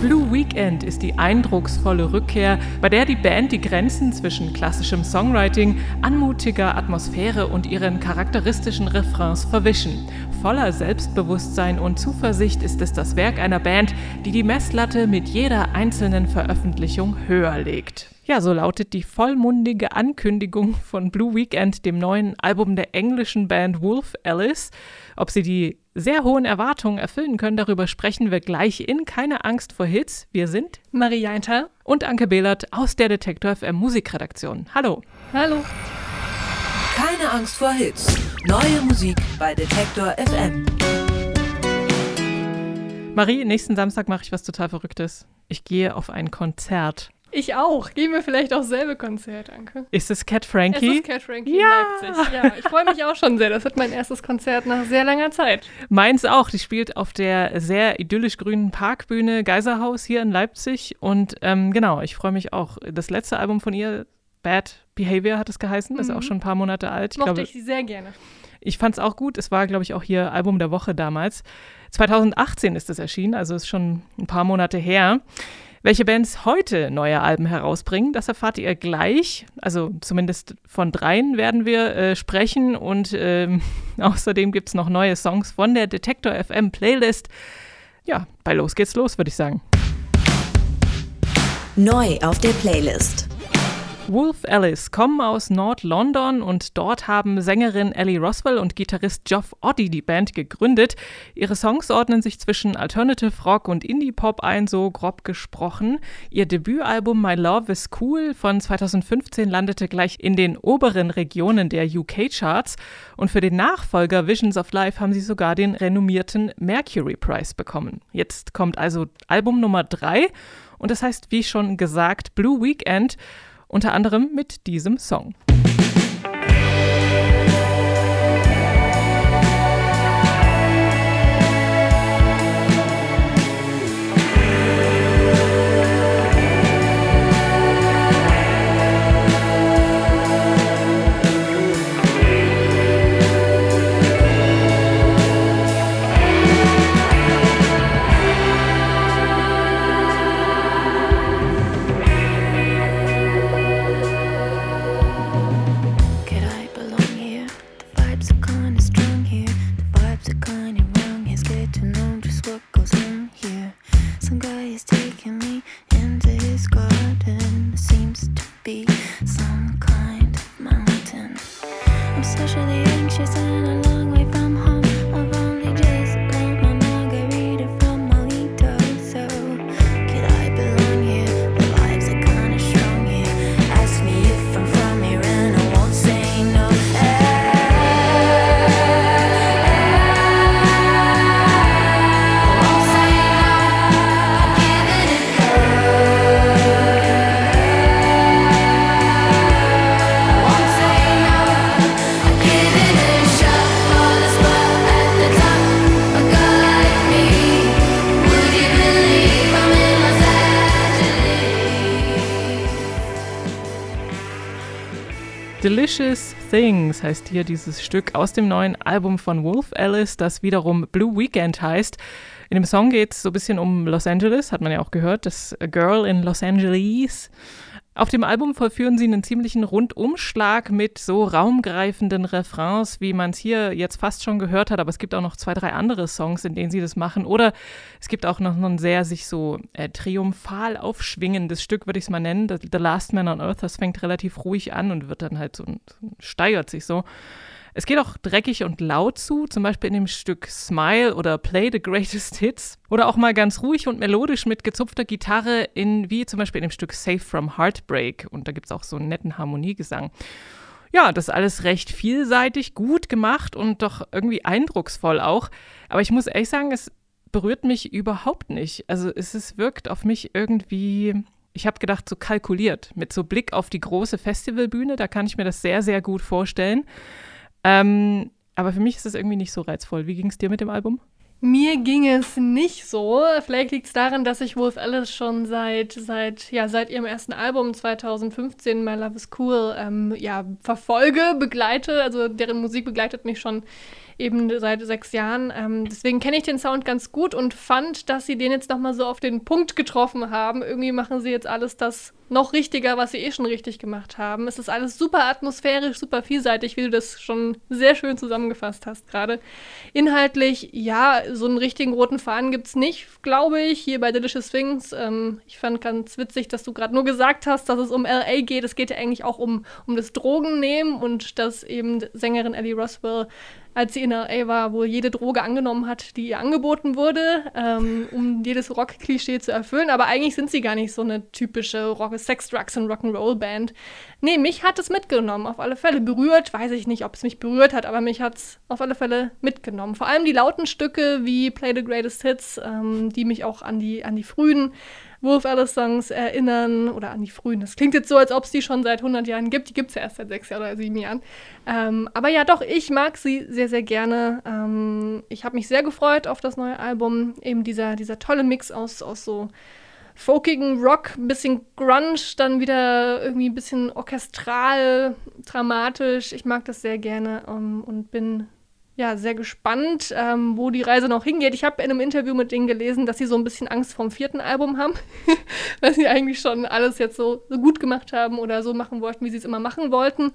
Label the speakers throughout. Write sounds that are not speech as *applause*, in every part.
Speaker 1: Blue Weekend ist die eindrucksvolle Rückkehr, bei der die Band die Grenzen zwischen klassischem Songwriting, anmutiger Atmosphäre und ihren charakteristischen Refrains verwischen. Voller Selbstbewusstsein und Zuversicht ist es das Werk einer Band, die die Messlatte mit jeder einzelnen Veröffentlichung höher legt. Ja, so lautet die vollmundige Ankündigung von Blue Weekend, dem neuen Album der englischen Band Wolf Alice. Ob sie die sehr hohen Erwartungen erfüllen können, darüber sprechen wir gleich in Keine Angst vor Hits. Wir sind
Speaker 2: Marie Jainter
Speaker 1: und Anke Behlert aus der Detektor FM Musikredaktion. Hallo.
Speaker 2: Hallo.
Speaker 3: Keine Angst vor Hits. Neue Musik bei Detektor FM.
Speaker 1: Marie, nächsten Samstag mache ich was total Verrücktes. Ich gehe auf ein Konzert.
Speaker 2: Ich auch. Gehen wir vielleicht auch selbe Konzert, Anke.
Speaker 1: Ist es Cat Frankie?
Speaker 2: Es ist Cat Frankie ja. in Leipzig. Ja, ich freue mich auch schon sehr. Das wird mein erstes Konzert nach sehr langer Zeit.
Speaker 1: Meins auch. Die spielt auf der sehr idyllisch grünen Parkbühne Geiserhaus hier in Leipzig. Und ähm, genau, ich freue mich auch. Das letzte Album von ihr, Bad Behavior hat es geheißen. Das ist auch mhm. schon ein paar Monate alt.
Speaker 2: Ich Mochte glaube, ich sie sehr gerne.
Speaker 1: Ich fand es auch gut. Es war, glaube ich, auch hier Album der Woche damals. 2018 ist es erschienen, also ist schon ein paar Monate her. Welche Bands heute neue Alben herausbringen, das erfahrt ihr gleich. Also zumindest von dreien werden wir äh, sprechen. Und ähm, *laughs* außerdem gibt es noch neue Songs von der Detektor FM Playlist. Ja, bei Los geht's los, würde ich sagen.
Speaker 3: Neu auf der Playlist.
Speaker 1: Wolf Alice kommen aus Nord-London und dort haben Sängerin Ellie Roswell und Gitarrist Geoff Oddy die Band gegründet. Ihre Songs ordnen sich zwischen Alternative Rock und Indie-Pop ein, so grob gesprochen. Ihr Debütalbum My Love is Cool von 2015 landete gleich in den oberen Regionen der UK-Charts und für den Nachfolger Visions of Life haben sie sogar den renommierten Mercury Prize bekommen. Jetzt kommt also Album Nummer 3 und das heißt, wie schon gesagt, Blue Weekend unter anderem mit diesem Song. I'm socially anxious and I long. Delicious Things heißt hier dieses Stück aus dem neuen Album von Wolf Alice, das wiederum Blue Weekend heißt. In dem Song geht es so ein bisschen um Los Angeles, hat man ja auch gehört, das Girl in Los Angeles. Auf dem Album vollführen sie einen ziemlichen Rundumschlag mit so raumgreifenden Refrains, wie man es hier jetzt fast schon gehört hat, aber es gibt auch noch zwei, drei andere Songs, in denen sie das machen. Oder es gibt auch noch ein sehr sich so äh, triumphal aufschwingendes Stück, würde ich es mal nennen. The Last Man on Earth, das fängt relativ ruhig an und wird dann halt so, steigert sich so. Es geht auch dreckig und laut zu, zum Beispiel in dem Stück Smile oder Play the Greatest Hits. Oder auch mal ganz ruhig und melodisch mit gezupfter Gitarre in, wie zum Beispiel in dem Stück Safe from Heartbreak. Und da gibt es auch so einen netten Harmoniegesang. Ja, das ist alles recht vielseitig, gut gemacht und doch irgendwie eindrucksvoll auch. Aber ich muss ehrlich sagen, es berührt mich überhaupt nicht. Also es ist, wirkt auf mich irgendwie ich habe gedacht, so kalkuliert, mit so Blick auf die große Festivalbühne, da kann ich mir das sehr, sehr gut vorstellen. Ähm, aber für mich ist es irgendwie nicht so reizvoll. Wie ging es dir mit dem Album?
Speaker 2: Mir ging es nicht so. Vielleicht liegt es daran, dass ich Wolf Alice schon seit, seit, ja, seit ihrem ersten Album 2015, My Love is Cool, ähm, ja, verfolge, begleite. Also deren Musik begleitet mich schon eben seit sechs Jahren. Ähm, deswegen kenne ich den Sound ganz gut und fand, dass sie den jetzt nochmal so auf den Punkt getroffen haben. Irgendwie machen sie jetzt alles das noch richtiger, was sie eh schon richtig gemacht haben. Es ist alles super atmosphärisch, super vielseitig, wie du das schon sehr schön zusammengefasst hast gerade. Inhaltlich, ja, so einen richtigen roten Faden gibt es nicht, glaube ich, hier bei Delicious Things. Ähm, ich fand ganz witzig, dass du gerade nur gesagt hast, dass es um L.A. geht. Es geht ja eigentlich auch um, um das Drogennehmen und dass eben Sängerin Ellie Roswell als sie in LA war, wohl jede Droge angenommen hat, die ihr angeboten wurde, ähm, um jedes Rock-Klischee zu erfüllen. Aber eigentlich sind sie gar nicht so eine typische Rock Sex, Drugs und Rock'n'Roll-Band. Nee, mich hat es mitgenommen, auf alle Fälle. Berührt, weiß ich nicht, ob es mich berührt hat, aber mich hat es auf alle Fälle mitgenommen. Vor allem die lauten Stücke wie Play the Greatest Hits, ähm, die mich auch an die, an die frühen Wolf Alice Songs erinnern oder an die frühen. Das klingt jetzt so, als ob es die schon seit 100 Jahren gibt. Die gibt es ja erst seit sechs oder sieben Jahren. Ähm, aber ja, doch, ich mag sie sehr, sehr gerne. Ähm, ich habe mich sehr gefreut auf das neue Album. Eben dieser, dieser tolle Mix aus, aus so folkigen Rock, ein bisschen Grunge, dann wieder irgendwie ein bisschen orchestral, dramatisch. Ich mag das sehr gerne ähm, und bin ja, sehr gespannt, ähm, wo die Reise noch hingeht. Ich habe in einem Interview mit denen gelesen, dass sie so ein bisschen Angst vorm vierten Album haben, *laughs* weil sie eigentlich schon alles jetzt so, so, gut gemacht haben oder so machen wollten, wie sie es immer machen wollten.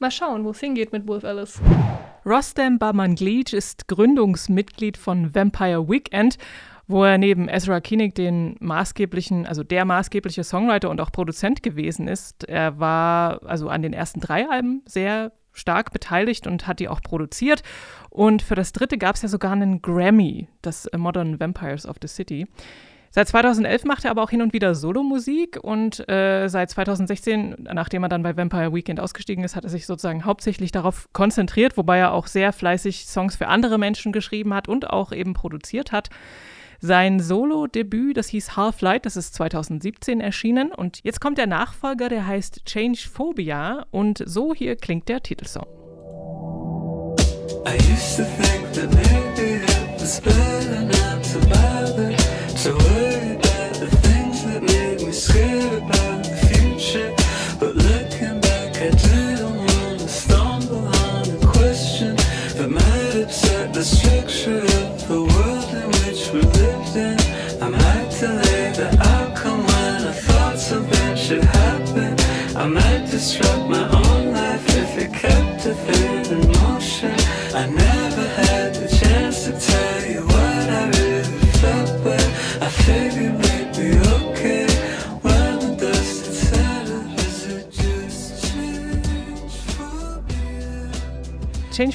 Speaker 2: Mal schauen, wo es hingeht mit Wolf Alice.
Speaker 1: Rostam Bamanglij ist Gründungsmitglied von Vampire Weekend, wo er neben Ezra Koenig den maßgeblichen, also der maßgebliche Songwriter und auch Produzent gewesen ist. Er war also an den ersten drei Alben sehr stark beteiligt und hat die auch produziert. Und für das dritte gab es ja sogar einen Grammy, das Modern Vampires of the City. Seit 2011 macht er aber auch hin und wieder Solomusik und äh, seit 2016, nachdem er dann bei Vampire Weekend ausgestiegen ist, hat er sich sozusagen hauptsächlich darauf konzentriert, wobei er auch sehr fleißig Songs für andere Menschen geschrieben hat und auch eben produziert hat. Sein Solo-Debüt, das hieß Half Light, das ist 2017 erschienen. Und jetzt kommt der Nachfolger, der heißt Change Phobia. Und so hier klingt der Titelsong. I used to think that maybe it was better not to bother to worry about the things that made me scared about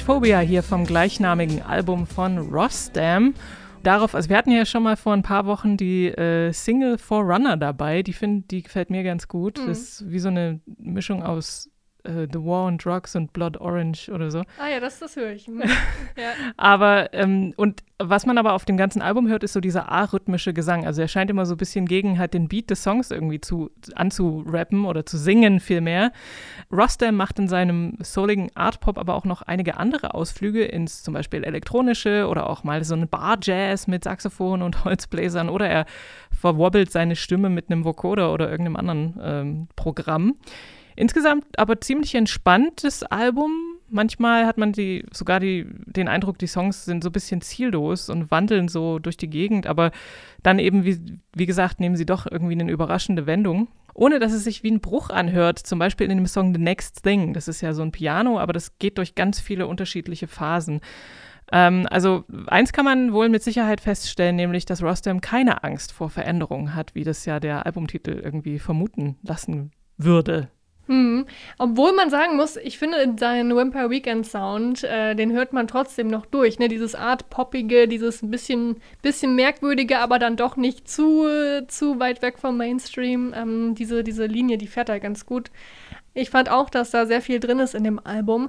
Speaker 1: Phobia hier vom gleichnamigen Album von Rostam darauf, also wir hatten ja schon mal vor ein paar Wochen die äh, Single Forerunner dabei, die finde, die gefällt mir ganz gut. Mhm. Das ist wie so eine Mischung aus äh, The War on Drugs und Blood Orange oder so.
Speaker 2: Ah ja, das, das höre ich. Mhm. *laughs*
Speaker 1: ja. Aber, ähm, und was man aber auf dem ganzen Album hört, ist so dieser arrhythmische Gesang. Also er scheint immer so ein bisschen gegen halt den Beat des Songs irgendwie zu, anzurappen oder zu singen vielmehr. Rostam macht in seinem souligen Art-Pop aber auch noch einige andere Ausflüge ins zum Beispiel elektronische oder auch mal so ein Bar-Jazz mit Saxophon und *laughs* Holzbläsern oder er verwobbelt seine Stimme mit einem Vocoder oder irgendeinem anderen ähm, Programm. Insgesamt aber ziemlich entspanntes Album. Manchmal hat man die, sogar die, den Eindruck, die Songs sind so ein bisschen ziellos und wandeln so durch die Gegend, aber dann eben, wie, wie gesagt, nehmen sie doch irgendwie eine überraschende Wendung. Ohne dass es sich wie ein Bruch anhört, zum Beispiel in dem Song The Next Thing. Das ist ja so ein Piano, aber das geht durch ganz viele unterschiedliche Phasen. Ähm, also eins kann man wohl mit Sicherheit feststellen, nämlich dass Rostam keine Angst vor Veränderungen hat, wie das ja der Albumtitel irgendwie vermuten lassen würde.
Speaker 2: Mhm. Obwohl man sagen muss, ich finde seinen Vampire Weekend Sound, äh, den hört man trotzdem noch durch. Ne? Dieses Art Poppige, dieses ein bisschen, bisschen merkwürdige, aber dann doch nicht zu, zu weit weg vom Mainstream. Ähm, diese, diese Linie, die fährt da ganz gut. Ich fand auch, dass da sehr viel drin ist in dem Album.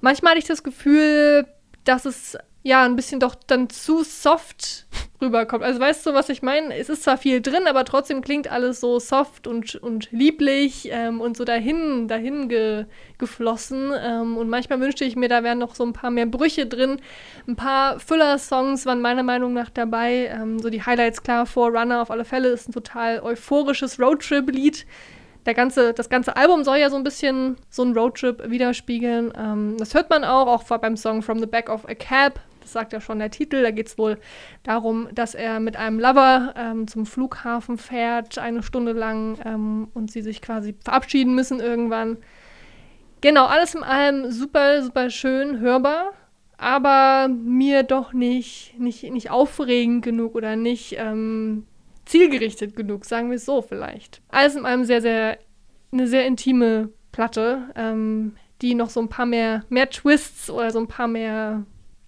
Speaker 2: Manchmal hatte ich das Gefühl, dass es ja ein bisschen doch dann zu soft rüberkommt. Also weißt du, was ich meine? Es ist zwar viel drin, aber trotzdem klingt alles so soft und, und lieblich ähm, und so dahin, dahin ge, geflossen. Ähm, und manchmal wünschte ich mir, da wären noch so ein paar mehr Brüche drin. Ein paar Füller-Songs waren meiner Meinung nach dabei. Ähm, so die Highlights, klar, Forerunner auf alle Fälle ist ein total euphorisches Roadtrip-Lied der ganze, das ganze Album soll ja so ein bisschen so einen Roadtrip widerspiegeln. Ähm, das hört man auch, auch beim Song From the Back of a Cab. Das sagt ja schon der Titel. Da geht es wohl darum, dass er mit einem Lover ähm, zum Flughafen fährt, eine Stunde lang, ähm, und sie sich quasi verabschieden müssen irgendwann. Genau, alles in allem super, super schön hörbar, aber mir doch nicht, nicht, nicht aufregend genug oder nicht ähm, zielgerichtet genug, sagen wir es so vielleicht. Alles in allem sehr, sehr, eine sehr intime Platte, ähm, die noch so ein paar mehr, mehr Twists oder so ein paar mehr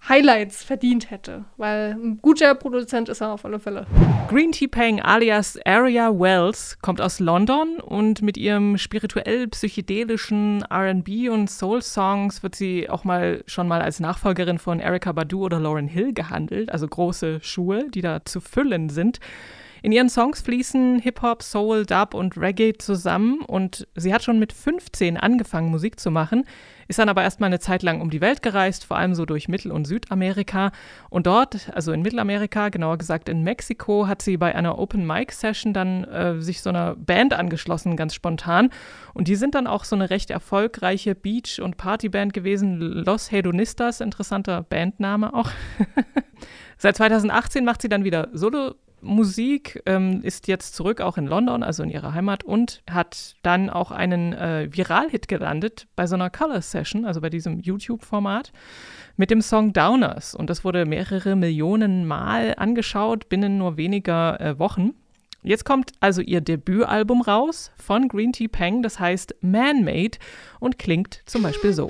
Speaker 2: Highlights verdient hätte, weil ein guter Produzent ist er auf alle Fälle.
Speaker 1: Green Tea Peng alias Aria Wells kommt aus London und mit ihrem spirituell-psychedelischen RB und Soul-Songs wird sie auch mal schon mal als Nachfolgerin von Erika Badu oder Lauren Hill gehandelt, also große Schuhe, die da zu füllen sind. In ihren Songs fließen Hip-Hop, Soul, Dub und Reggae zusammen und sie hat schon mit 15 angefangen, Musik zu machen, ist dann aber erstmal eine Zeit lang um die Welt gereist, vor allem so durch Mittel- und Südamerika. Und dort, also in Mittelamerika, genauer gesagt in Mexiko, hat sie bei einer Open-Mic-Session dann äh, sich so einer Band angeschlossen, ganz spontan. Und die sind dann auch so eine recht erfolgreiche Beach- und Partyband gewesen, Los Hedonistas, interessanter Bandname auch. *laughs* Seit 2018 macht sie dann wieder Solo Musik, ähm, ist jetzt zurück auch in London, also in ihrer Heimat, und hat dann auch einen äh, Viral-Hit gelandet bei so einer Color Session, also bei diesem YouTube-Format, mit dem Song Downers. Und das wurde mehrere Millionen Mal angeschaut binnen nur weniger äh, Wochen. Jetzt kommt also ihr Debütalbum raus von Green Tea Peng, das heißt Man-Made und klingt zum Beispiel so.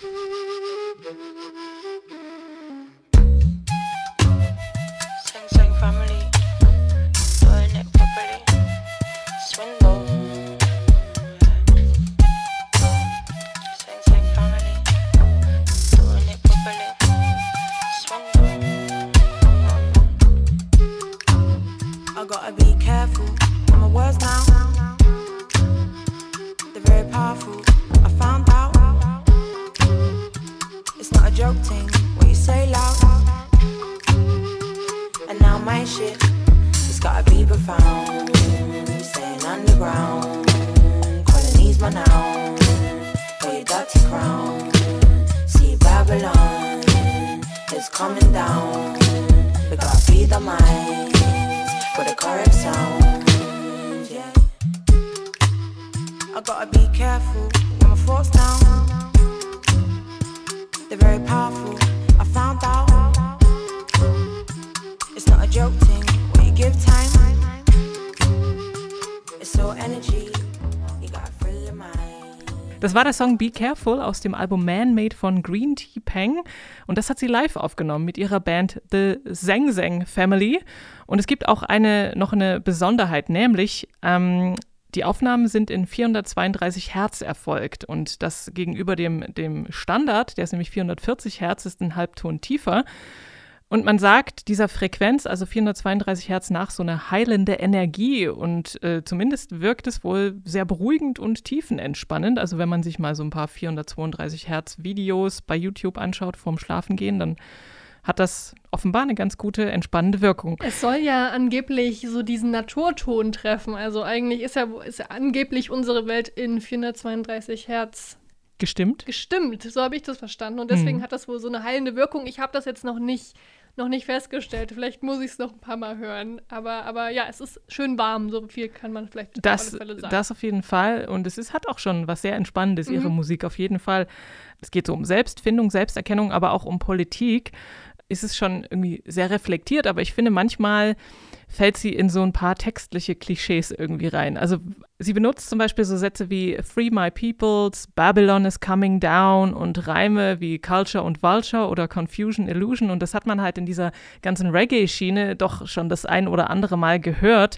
Speaker 4: for the sound. I gotta be careful my thoughts now. They're very powerful.
Speaker 1: Das war der Song Be Careful aus dem Album Man Made von Green Tea Peng. Und das hat sie live aufgenommen mit ihrer Band The Zeng Zeng Family. Und es gibt auch eine, noch eine Besonderheit, nämlich ähm, die Aufnahmen sind in 432 Hertz erfolgt und das gegenüber dem, dem Standard, der ist nämlich 440 Hertz, ist ein Halbton tiefer. Und man sagt dieser Frequenz, also 432 Hertz, nach so eine heilende Energie. Und äh, zumindest wirkt es wohl sehr beruhigend und tiefenentspannend. Also wenn man sich mal so ein paar 432 Hertz Videos bei YouTube anschaut vorm Schlafengehen, dann hat das offenbar eine ganz gute entspannende Wirkung.
Speaker 2: Es soll ja angeblich so diesen Naturton treffen. Also eigentlich ist ja, ist ja angeblich unsere Welt in 432 Hertz
Speaker 1: gestimmt.
Speaker 2: Gestimmt, so habe ich das verstanden. Und deswegen mhm. hat das wohl so eine heilende Wirkung. Ich habe das jetzt noch nicht noch nicht festgestellt. Vielleicht muss ich es noch ein paar Mal hören. Aber, aber ja, es ist schön warm. So viel kann man vielleicht
Speaker 1: das, auf sagen. Das auf jeden Fall. Und es ist, hat auch schon was sehr Entspannendes, mhm. ihre Musik auf jeden Fall. Es geht so um Selbstfindung, Selbsterkennung, aber auch um Politik. Ist es schon irgendwie sehr reflektiert, aber ich finde manchmal fällt sie in so ein paar textliche Klischees irgendwie rein. Also sie benutzt zum Beispiel so Sätze wie Free My Peoples, Babylon is coming down und Reime wie Culture und Vulture oder Confusion Illusion und das hat man halt in dieser ganzen Reggae-Schiene doch schon das ein oder andere Mal gehört.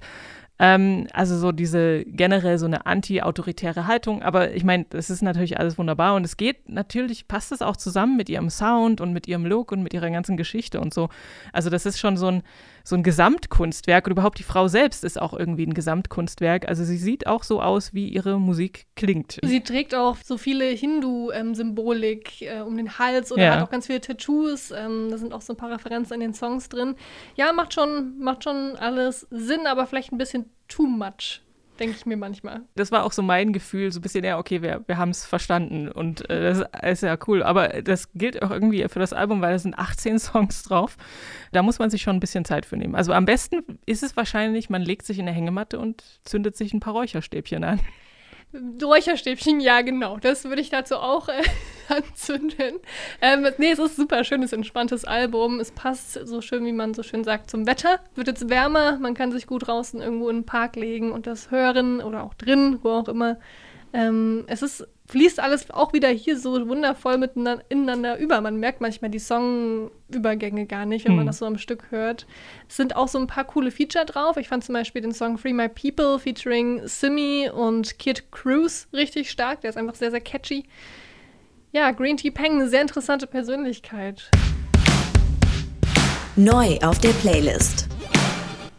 Speaker 1: Ähm, also so diese generell so eine anti-autoritäre Haltung. Aber ich meine, das ist natürlich alles wunderbar und es geht natürlich, passt es auch zusammen mit ihrem Sound und mit ihrem Look und mit ihrer ganzen Geschichte und so. Also das ist schon so ein, so ein Gesamtkunstwerk und überhaupt die Frau selbst ist auch irgendwie ein Gesamtkunstwerk. Also sie sieht auch so aus, wie ihre Musik klingt.
Speaker 2: Sie trägt auch so viele Hindu-Symbolik ähm, äh, um den Hals oder ja. hat auch ganz viele Tattoos. Ähm, da sind auch so ein paar Referenzen in den Songs drin. Ja, macht schon, macht schon alles Sinn, aber vielleicht ein bisschen too much. denke ich mir manchmal.
Speaker 1: Das war auch so mein Gefühl, so ein bisschen, ja, okay, wir, wir haben es verstanden und äh, das ist ja cool. Aber das gilt auch irgendwie für das Album, weil es sind 18 *laughs* Songs drauf. Da muss man sich schon ein bisschen Zeit für nehmen. Also am besten ist es wahrscheinlich, man legt sich in eine Hängematte und zündet sich ein paar Räucherstäbchen an.
Speaker 2: Räucherstäbchen, ja, genau. Das würde ich dazu auch äh, *laughs* anzünden. Ähm, nee, es ist super schönes, entspanntes Album. Es passt so schön, wie man so schön sagt, zum Wetter. Wird jetzt wärmer, man kann sich gut draußen irgendwo in den Park legen und das hören oder auch drin, wo auch immer. Ähm, es ist fließt alles auch wieder hier so wundervoll miteinander ineinander über. Man merkt manchmal die Songübergänge gar nicht, wenn hm. man das so am Stück hört. Es sind auch so ein paar coole Feature drauf. Ich fand zum Beispiel den Song Free My People featuring Simi und Kid Cruz richtig stark. Der ist einfach sehr, sehr catchy. Ja, Green Tea Peng, eine sehr interessante Persönlichkeit.
Speaker 3: Neu auf der Playlist.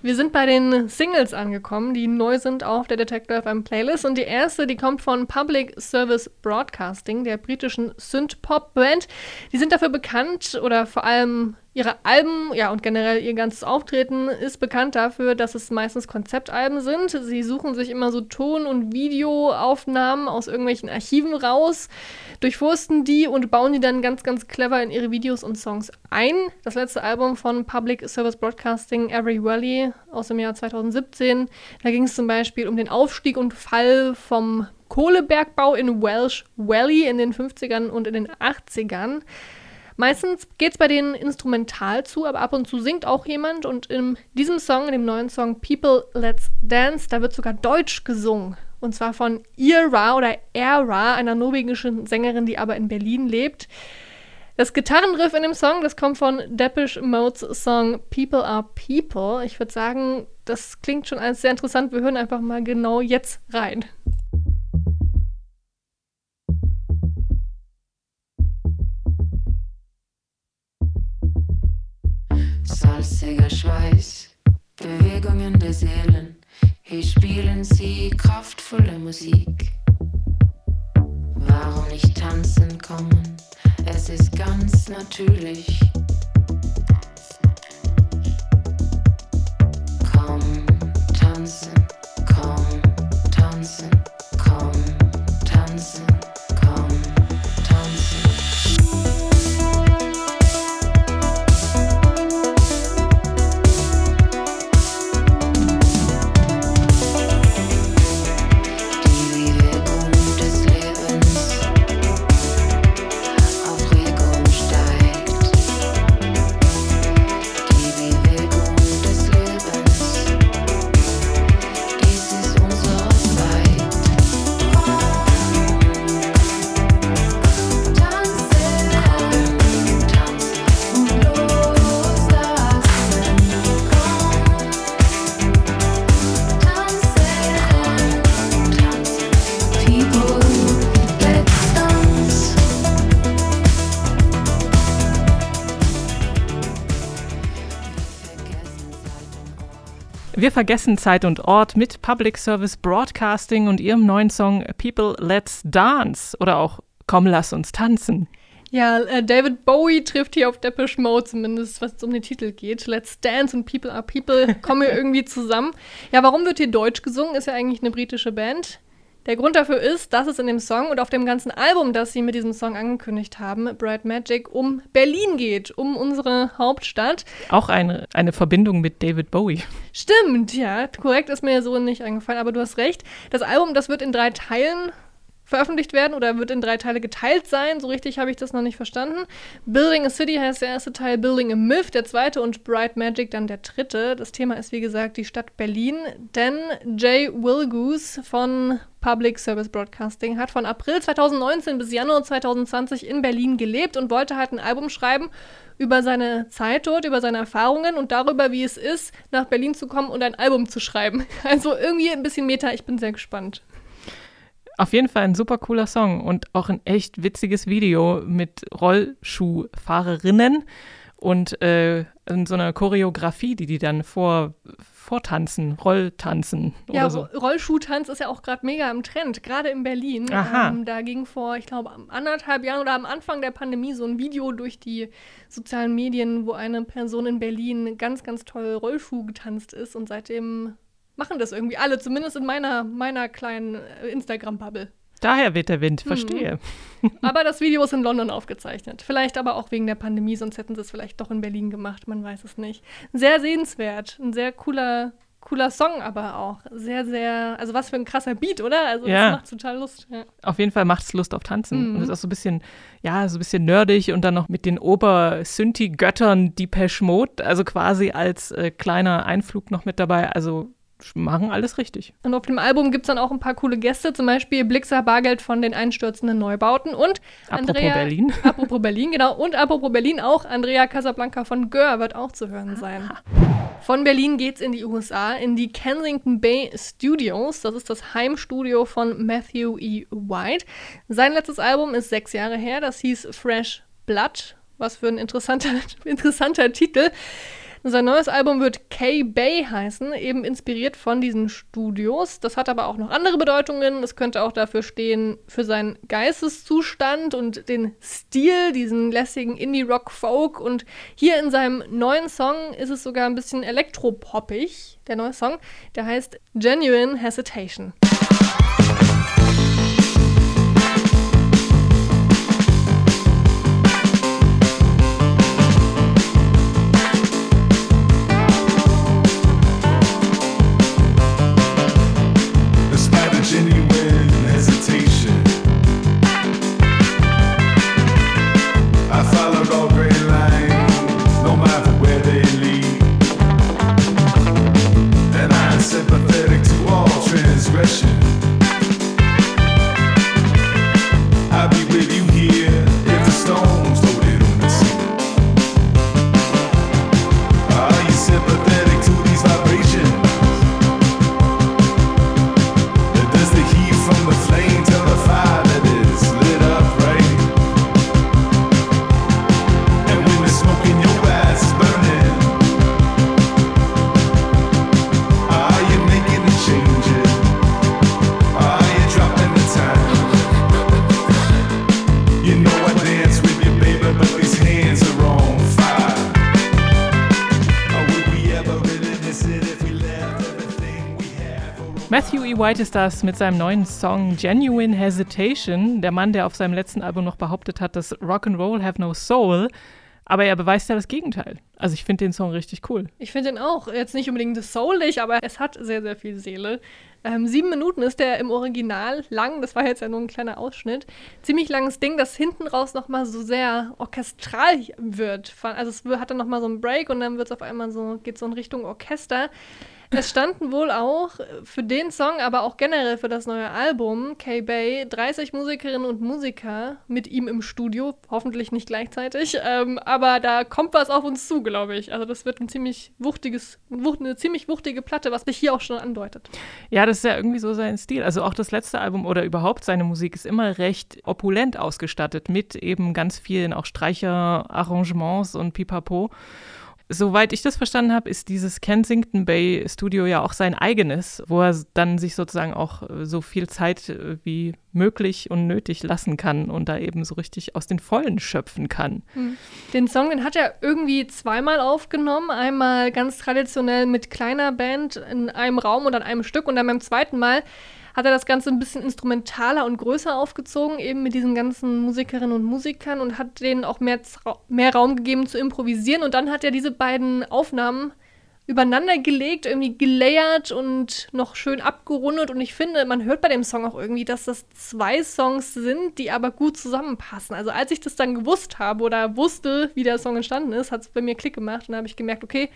Speaker 2: Wir sind bei den Singles angekommen, die neu sind auf der Detector FM Playlist. Und die erste, die kommt von Public Service Broadcasting, der britischen Synth-Pop-Band. Die sind dafür bekannt oder vor allem Ihre Alben, ja, und generell ihr ganzes Auftreten ist bekannt dafür, dass es meistens Konzeptalben sind. Sie suchen sich immer so Ton- und Videoaufnahmen aus irgendwelchen Archiven raus, durchforsten die und bauen die dann ganz, ganz clever in ihre Videos und Songs ein. Das letzte Album von Public Service Broadcasting, Every Valley, aus dem Jahr 2017, da ging es zum Beispiel um den Aufstieg und Fall vom Kohlebergbau in Welsh Valley in den 50ern und in den 80ern. Meistens geht es bei denen instrumental zu, aber ab und zu singt auch jemand. Und in diesem Song, in dem neuen Song People Let's Dance, da wird sogar Deutsch gesungen. Und zwar von Ira oder Era, einer norwegischen Sängerin, die aber in Berlin lebt. Das Gitarrenriff in dem Song, das kommt von Depeche Modes Song People Are People. Ich würde sagen, das klingt schon alles sehr interessant. Wir hören einfach mal genau jetzt rein.
Speaker 5: Salziger Schweiß, Bewegungen der Seelen. Hier spielen sie kraftvolle Musik. Warum nicht tanzen kommen? Es ist ganz natürlich.
Speaker 1: Wir vergessen Zeit und Ort mit Public Service Broadcasting und ihrem neuen Song People Let's Dance oder auch Komm, lass uns tanzen.
Speaker 2: Ja, äh, David Bowie trifft hier auf Depeche Mode zumindest, was es um den Titel geht. Let's Dance und People Are People kommen hier *laughs* irgendwie zusammen. Ja, warum wird hier Deutsch gesungen? Ist ja eigentlich eine britische Band. Der Grund dafür ist, dass es in dem Song und auf dem ganzen Album, das sie mit diesem Song angekündigt haben, Bright Magic, um Berlin geht, um unsere Hauptstadt.
Speaker 1: Auch eine, eine Verbindung mit David Bowie.
Speaker 2: Stimmt, ja, korrekt ist mir so nicht eingefallen, aber du hast recht. Das Album, das wird in drei Teilen veröffentlicht werden oder wird in drei Teile geteilt sein. So richtig habe ich das noch nicht verstanden. Building a City heißt der erste Teil, Building a Myth der zweite und Bright Magic dann der dritte. Das Thema ist wie gesagt die Stadt Berlin, denn Jay Wilgoose von Public Service Broadcasting hat von April 2019 bis Januar 2020 in Berlin gelebt und wollte halt ein Album schreiben über seine Zeit dort, über seine Erfahrungen und darüber, wie es ist, nach Berlin zu kommen und ein Album zu schreiben. *laughs* Also irgendwie ein bisschen Meta, ich bin sehr gespannt.
Speaker 1: Auf jeden Fall ein super cooler Song und auch ein echt witziges Video mit Rollschuhfahrerinnen und äh, in so einer Choreografie, die die dann vor, vortanzen, Rolltanzen
Speaker 2: ja,
Speaker 1: oder so.
Speaker 2: Rollschuhtanz ist ja auch gerade mega im Trend, gerade in Berlin.
Speaker 1: Aha.
Speaker 2: Ähm, da ging vor, ich glaube, anderthalb Jahren oder am Anfang der Pandemie so ein Video durch die sozialen Medien, wo eine Person in Berlin ganz, ganz toll Rollschuh getanzt ist und seitdem machen das irgendwie alle, zumindest in meiner, meiner kleinen äh, Instagram-Bubble.
Speaker 1: Daher weht der Wind, verstehe.
Speaker 2: Mhm. *laughs* aber das Video ist in London aufgezeichnet. Vielleicht aber auch wegen der Pandemie, sonst hätten sie es vielleicht doch in Berlin gemacht, man weiß es nicht. Sehr sehenswert, ein sehr cooler, cooler Song aber auch. Sehr, sehr, also was für ein krasser Beat, oder? Also
Speaker 1: Ja.
Speaker 2: das macht total Lust. Ja.
Speaker 1: Auf jeden Fall macht es Lust auf Tanzen.
Speaker 2: Mhm.
Speaker 1: Und ist auch so ein bisschen, ja, so ein bisschen nerdig und dann noch mit den Ober-Synthi-Göttern Depeche Mode, also quasi als äh, kleiner Einflug noch mit dabei. Also machen alles richtig.
Speaker 2: Und auf dem Album gibt es dann auch ein paar coole Gäste, zum Beispiel Blixer Bargeld von den einstürzenden Neubauten und
Speaker 1: Apropos
Speaker 2: Andrea,
Speaker 1: Berlin. *laughs*
Speaker 2: Apropos Berlin, genau. Und apropos Berlin auch, Andrea Casablanca von Gör wird auch zu hören sein. *laughs* Von Berlin geht's in die USA, in die Kensington Bay Studios. Das ist das Heimstudio von Matthew E. White. Sein letztes Album ist sechs Jahre her, das hieß Fresh Blood. Was für ein interessanter, *laughs* interessanter Titel. Sein neues Album wird K-Bay heißen, eben inspiriert von diesen Studios. Das hat aber auch noch andere Bedeutungen. Es könnte auch dafür stehen, für seinen Geisteszustand und den Stil, diesen lässigen Indie-Rock-Folk. Und hier in seinem neuen Song ist es sogar ein bisschen elektropoppig, der neue Song. Der heißt Genuine Hesitation.
Speaker 1: White ist das mit seinem neuen Song Genuine Hesitation. Der Mann, der auf seinem letzten Album noch behauptet hat, dass Rock'n'Roll have no soul. Aber er beweist ja das Gegenteil. Also ich finde den Song richtig cool.
Speaker 2: Ich finde den auch jetzt nicht unbedingt soulig, aber es hat sehr, sehr viel Seele. Ähm, sieben Minuten ist der im Original lang. Das war jetzt ja nur ein kleiner Ausschnitt. Ziemlich langes Ding, das hinten raus nochmal so sehr orchestral wird. Also es hat dann nochmal so einen Break und dann wird es auf einmal so, geht so in Richtung Orchester. Es standen wohl auch für den Song, aber auch generell für das neue Album K-Bay 30 Musikerinnen und Musiker mit ihm im Studio, hoffentlich nicht gleichzeitig, ähm, aber da kommt was auf uns zu, glaube ich. Also das wird ein ziemlich wuchtiges, wucht, eine ziemlich wuchtige Platte, was sich hier auch schon andeutet.
Speaker 1: Ja, das ist ja irgendwie so sein Stil. Also auch das letzte Album oder überhaupt seine Musik ist immer recht opulent ausgestattet mit eben ganz vielen auch Streicherarrangements und Pipapo. Soweit ich das verstanden habe, ist dieses Kensington Bay Studio ja auch sein eigenes, wo er dann sich sozusagen auch äh, so viel Zeit äh, wie möglich und nötig lassen kann und da eben so richtig aus den Vollen schöpfen kann.
Speaker 2: Den Song, den hat er irgendwie zweimal aufgenommen. Einmal ganz traditionell mit kleiner Band in einem Raum und an einem Stück. Und dann beim zweiten Mal hat er das Ganze ein bisschen instrumentaler und größer aufgezogen, eben mit diesen ganzen Musikerinnen und Musikern und hat denen auch mehr, mehr Raum gegeben zu improvisieren. Und dann hat er diese beiden Aufnahmen übereinander gelegt, irgendwie gelayert und noch schön abgerundet. Und ich finde, man hört bei dem Song auch irgendwie, dass das zwei Songs sind, die aber gut zusammenpassen. Also als ich das dann gewusst habe oder wusste, wie der Song entstanden ist, hat es bei mir Klick gemacht und habe ich gemerkt, okay,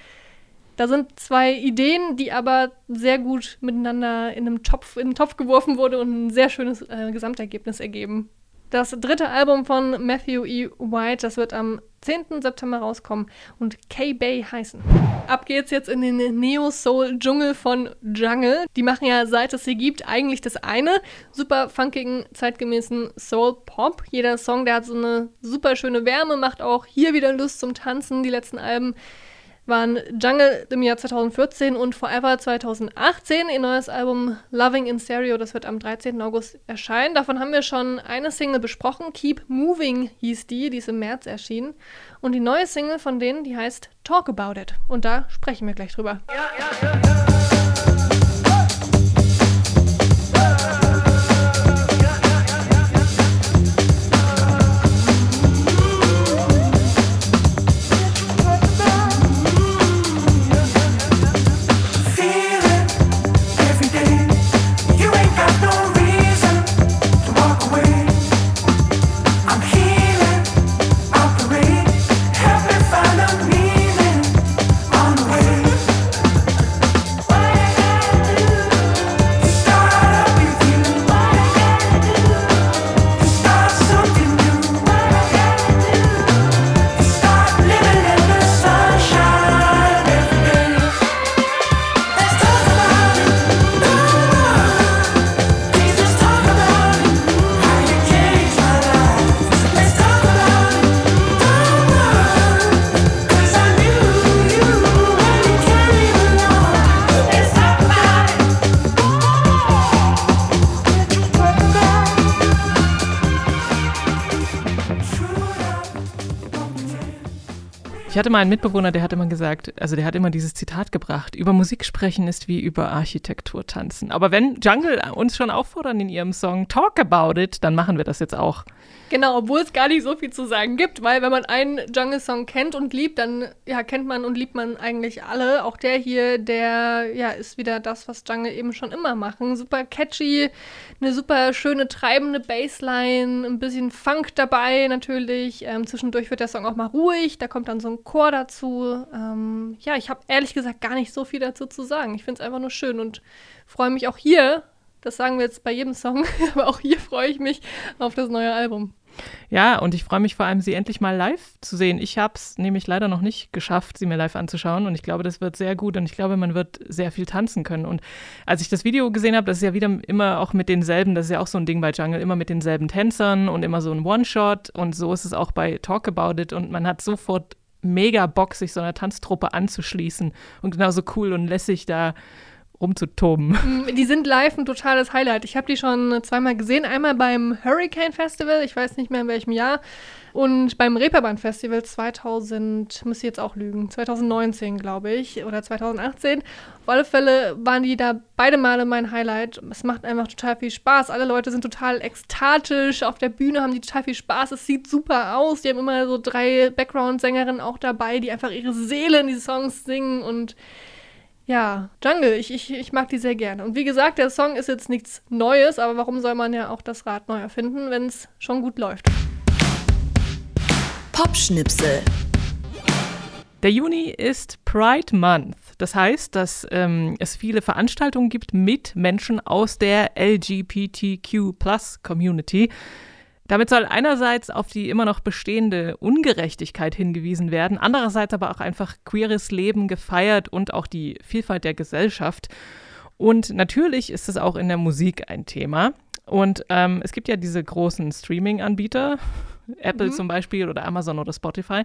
Speaker 2: da sind zwei Ideen, die aber sehr gut miteinander in einem Topf, in den Topf geworfen wurde und ein sehr schönes äh, Gesamtergebnis ergeben. Das dritte Album von Matthew E. White, das wird am 10. September rauskommen und K-Bay heißen. Ab geht's jetzt in den Neo-Soul-Dschungel von Jungle. Die machen ja, seit es sie gibt, eigentlich das eine. Super funkigen, zeitgemäßen Soul-Pop. Jeder Song, der hat so eine super schöne Wärme, macht auch hier wieder Lust zum Tanzen. Die letzten Alben waren Jungle im Jahr 2014 und Forever 2018. Ihr neues Album Loving in Stereo, das wird am 13. August erscheinen. Davon haben wir schon eine Single besprochen. Keep Moving hieß die, die ist im März erschienen. Und die neue Single von denen, die heißt Talk About It. Und da sprechen wir gleich drüber.
Speaker 1: Ich hatte mal einen Mitbewohner, der hat immer gesagt, also der hat immer dieses Zitat gebracht, über Musik sprechen ist wie über Architektur tanzen. Aber wenn Jungle uns schon auffordern in ihrem Song Talk About It, dann machen wir das jetzt auch.
Speaker 2: Genau, obwohl es gar nicht so viel zu sagen gibt, weil wenn man einen Jungle-Song kennt und liebt, dann ja, kennt man und liebt man eigentlich alle. Auch der hier, der ja, ist wieder das, was Jungle eben schon immer machen. Super catchy, eine super schöne treibende Bassline, ein bisschen Funk dabei natürlich. Ähm, zwischendurch wird der Song auch mal ruhig, da kommt dann so ein Chor dazu. Ähm, ja, ich habe ehrlich gesagt gar nicht so viel dazu zu sagen. Ich finde es einfach nur schön und freue mich auch hier das sagen wir jetzt bei jedem Song, *laughs* aber auch hier freue ich mich auf das neue Album.
Speaker 1: Ja, und ich freue mich vor allem, sie endlich mal live zu sehen. Ich habe es nämlich leider noch nicht geschafft, sie mir live anzuschauen. Und ich glaube, das wird sehr gut. Und ich glaube, man wird sehr viel tanzen können. Und als ich das Video gesehen habe, das ist ja wieder immer auch mit denselben, das ist ja auch so ein Ding bei Jungle, immer mit denselben Tänzern und immer so ein One-Shot. Und so ist es auch bei Talk About It. Und man hat sofort mega Bock, sich so einer Tanztruppe anzuschließen und genauso cool und lässig da rumzutoben.
Speaker 2: Mm, die sind live ein totales Highlight. Ich habe die schon zweimal gesehen. Einmal beim Hurricane Festival, ich weiß nicht mehr in welchem Jahr. Und beim Reeperbahn Festival 2000, muss ich jetzt auch lügen, 2019 glaube ich, oder 2018. Auf alle Fälle waren die da beide Male mein Highlight. Es macht einfach total viel Spaß. Alle Leute sind total ekstatisch. Auf der Bühne haben die total viel Spaß. Es sieht super aus. Die haben immer so drei Background-Sängerinnen auch dabei, die einfach ihre Seele in die Songs singen und ja, Jungle, ich, ich, ich mag die sehr gerne. Und wie gesagt, der Song ist jetzt nichts Neues, aber warum soll man ja auch das Rad neu erfinden, wenn es schon gut läuft?
Speaker 3: Popschnipsel.
Speaker 1: Der Juni ist Pride Month. Das heißt, dass ähm, es viele Veranstaltungen gibt mit Menschen aus der LGBTQ-Plus-Community. Damit soll einerseits auf die immer noch bestehende Ungerechtigkeit hingewiesen werden, andererseits aber auch einfach queeres Leben gefeiert und auch die Vielfalt der Gesellschaft. Und natürlich ist es auch in der Musik ein Thema. Und ähm, es gibt ja diese großen Streaming-Anbieter, Apple
Speaker 2: Mhm.
Speaker 1: zum Beispiel oder Amazon oder Spotify.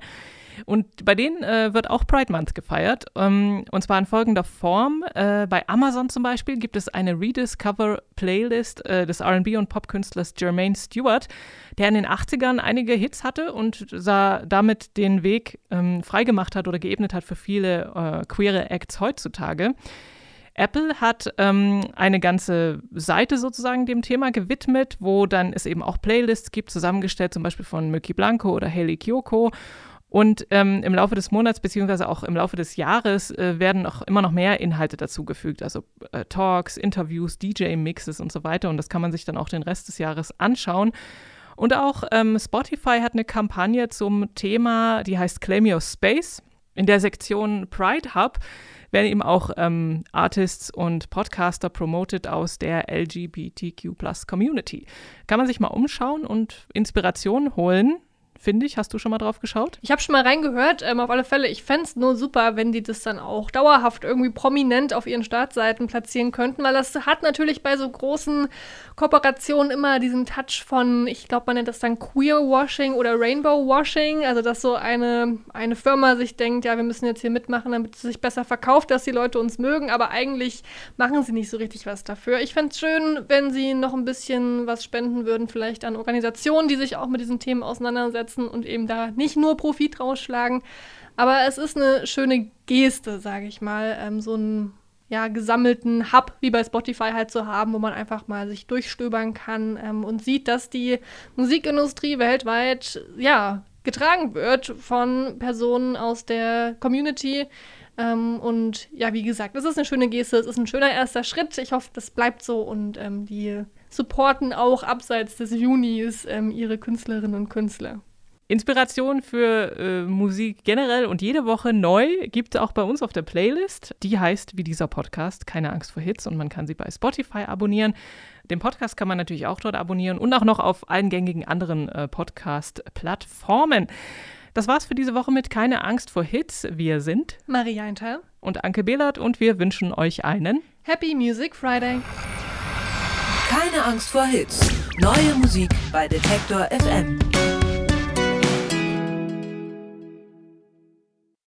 Speaker 1: Und bei denen äh, wird auch Pride Month gefeiert. Ähm, und zwar in folgender Form. Äh, bei Amazon zum Beispiel gibt es eine Rediscover-Playlist äh, des RB- und Popkünstlers Jermaine Stewart, der in den 80ern einige Hits hatte und sah damit den Weg ähm, freigemacht hat oder geebnet hat für viele äh, queere Acts heutzutage. Apple hat ähm, eine ganze Seite sozusagen dem Thema gewidmet, wo dann es eben auch Playlists gibt, zusammengestellt zum Beispiel von Milky Blanco oder Haley Kyoko. Und ähm, im Laufe des Monats beziehungsweise auch im Laufe des Jahres äh, werden auch immer noch mehr Inhalte dazugefügt, also äh, Talks, Interviews, DJ-Mixes und so weiter. Und das kann man sich dann auch den Rest des Jahres anschauen. Und auch ähm, Spotify hat eine Kampagne zum Thema, die heißt Claim Your Space. In der Sektion Pride Hub werden eben auch ähm, Artists und Podcaster promoted aus der LGBTQ Community. Kann man sich mal umschauen und Inspiration holen, finde ich. Hast du schon mal drauf geschaut?
Speaker 2: Ich habe schon mal reingehört, ähm, auf alle Fälle. Ich fände es nur super, wenn die das dann auch dauerhaft irgendwie prominent auf ihren Startseiten platzieren könnten, weil das hat natürlich bei so großen Kooperationen immer diesen Touch von, ich glaube, man nennt das dann Queer-Washing oder Rainbow-Washing, also dass so eine, eine Firma sich denkt, ja, wir müssen jetzt hier mitmachen, damit es sich besser verkauft, dass die Leute uns mögen, aber eigentlich machen sie nicht so richtig was dafür. Ich fände es schön, wenn sie noch ein bisschen was spenden würden, vielleicht an Organisationen, die sich auch mit diesen Themen auseinandersetzen und eben da nicht nur Profit rausschlagen. Aber es ist eine schöne Geste, sage ich mal, ähm, so einen ja, gesammelten Hub wie bei Spotify halt zu haben, wo man einfach mal sich durchstöbern kann ähm, und sieht, dass die Musikindustrie weltweit ja getragen wird von Personen aus der Community. Ähm, und ja, wie gesagt, es ist eine schöne Geste, es ist ein schöner erster Schritt. Ich hoffe, das bleibt so und ähm, die supporten auch abseits des Junis ähm, ihre Künstlerinnen und Künstler.
Speaker 1: Inspiration für äh, Musik generell und jede Woche neu gibt es auch bei uns auf der Playlist. Die heißt wie dieser Podcast Keine Angst vor Hits und man kann sie bei Spotify abonnieren. Den Podcast kann man natürlich auch dort abonnieren und auch noch auf allen gängigen anderen äh, Podcast-Plattformen. Das war's für diese Woche mit Keine Angst vor Hits. Wir sind
Speaker 2: Maria Eintal.
Speaker 1: und Anke Behlert und wir wünschen euch einen
Speaker 2: Happy Music Friday.
Speaker 3: Keine Angst vor Hits. Neue Musik bei Detektor FM.